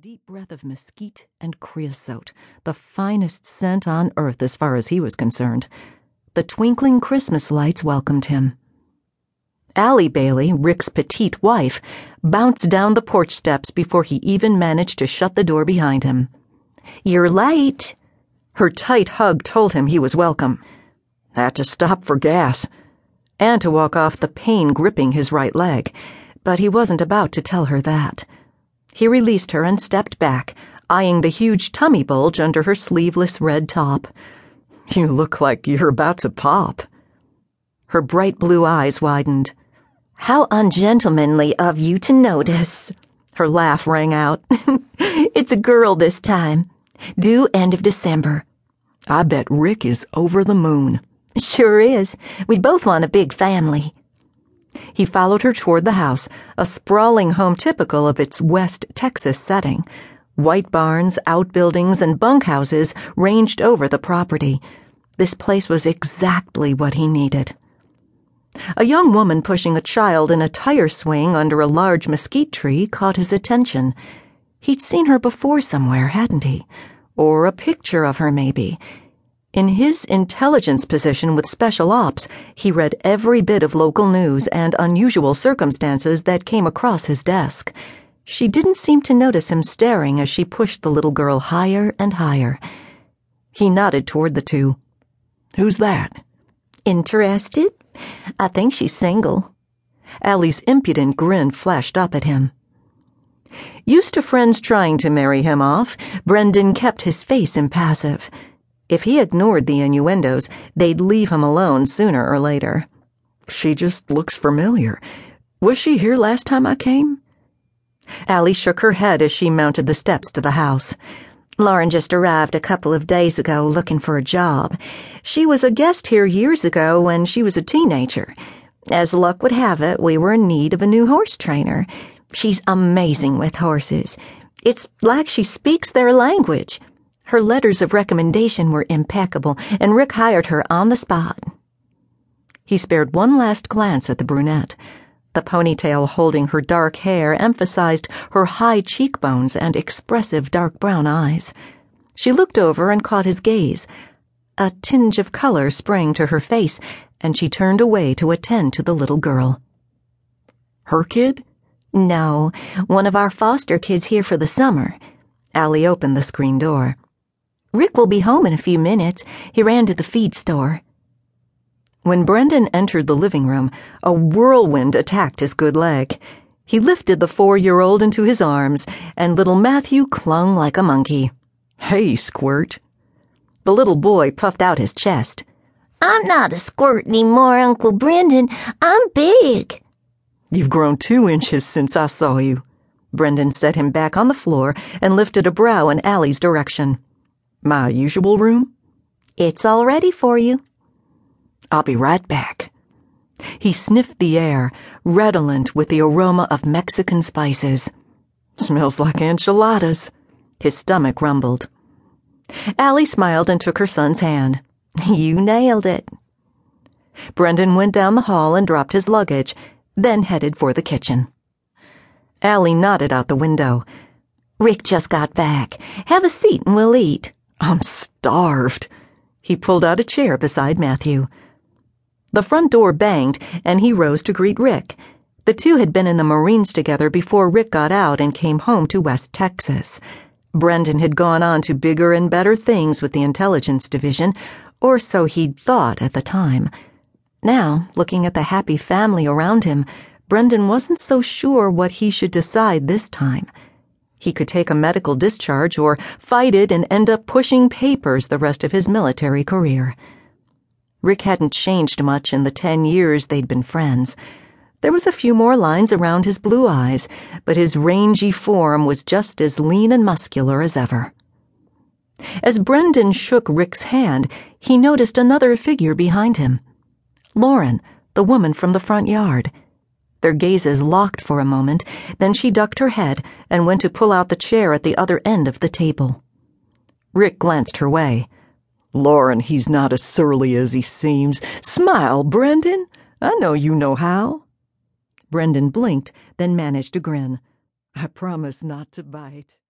deep breath of mesquite and creosote, the finest scent on earth as far as he was concerned. The twinkling Christmas lights welcomed him. Allie Bailey, Rick's petite wife, bounced down the porch steps before he even managed to shut the door behind him. You're late. Her tight hug told him he was welcome. Had to stop for gas. And to walk off the pain gripping his right leg. But he wasn't about to tell her that. He released her and stepped back, eyeing the huge tummy bulge under her sleeveless red top. You look like you're about to pop. Her bright blue eyes widened. How ungentlemanly of you to notice. Her laugh rang out. it's a girl this time. Due end of December. I bet Rick is over the moon. Sure is. We both want a big family. He followed her toward the house, a sprawling home typical of its West Texas setting. White barns, outbuildings, and bunkhouses ranged over the property. This place was exactly what he needed. A young woman pushing a child in a tire swing under a large mesquite tree caught his attention. He'd seen her before somewhere, hadn't he? Or a picture of her, maybe. In his intelligence position with Special Ops, he read every bit of local news and unusual circumstances that came across his desk. She didn't seem to notice him staring as she pushed the little girl higher and higher. He nodded toward the two. Who's that? Interested? I think she's single. Allie's impudent grin flashed up at him. Used to friends trying to marry him off, Brendan kept his face impassive. If he ignored the innuendos, they'd leave him alone sooner or later. She just looks familiar. Was she here last time I came? Allie shook her head as she mounted the steps to the house. Lauren just arrived a couple of days ago looking for a job. She was a guest here years ago when she was a teenager. As luck would have it, we were in need of a new horse trainer. She's amazing with horses. It's like she speaks their language. Her letters of recommendation were impeccable, and Rick hired her on the spot. He spared one last glance at the brunette. The ponytail holding her dark hair emphasized her high cheekbones and expressive dark brown eyes. She looked over and caught his gaze. A tinge of color sprang to her face, and she turned away to attend to the little girl. Her kid? No, one of our foster kids here for the summer. Allie opened the screen door. Rick will be home in a few minutes. He ran to the feed store. When Brendan entered the living room, a whirlwind attacked his good leg. He lifted the four year old into his arms, and little Matthew clung like a monkey. Hey, squirt. The little boy puffed out his chest. I'm not a squirt anymore, Uncle Brendan. I'm big. You've grown two inches since I saw you. Brendan set him back on the floor and lifted a brow in Allie's direction. My usual room? It's all ready for you. I'll be right back. He sniffed the air, redolent with the aroma of Mexican spices. Smells like enchiladas. His stomach rumbled. Allie smiled and took her son's hand. You nailed it. Brendan went down the hall and dropped his luggage, then headed for the kitchen. Allie nodded out the window. Rick just got back. Have a seat and we'll eat. I'm starved. He pulled out a chair beside Matthew. The front door banged, and he rose to greet Rick. The two had been in the Marines together before Rick got out and came home to West Texas. Brendan had gone on to bigger and better things with the Intelligence Division, or so he'd thought at the time. Now, looking at the happy family around him, Brendan wasn't so sure what he should decide this time. He could take a medical discharge or fight it and end up pushing papers the rest of his military career. Rick hadn't changed much in the ten years they'd been friends. There was a few more lines around his blue eyes, but his rangy form was just as lean and muscular as ever. As Brendan shook Rick's hand, he noticed another figure behind him Lauren, the woman from the front yard. Their gazes locked for a moment, then she ducked her head and went to pull out the chair at the other end of the table. Rick glanced her way. Lauren, he's not as surly as he seems. Smile, Brendan. I know you know how. Brendan blinked, then managed to grin. I promise not to bite.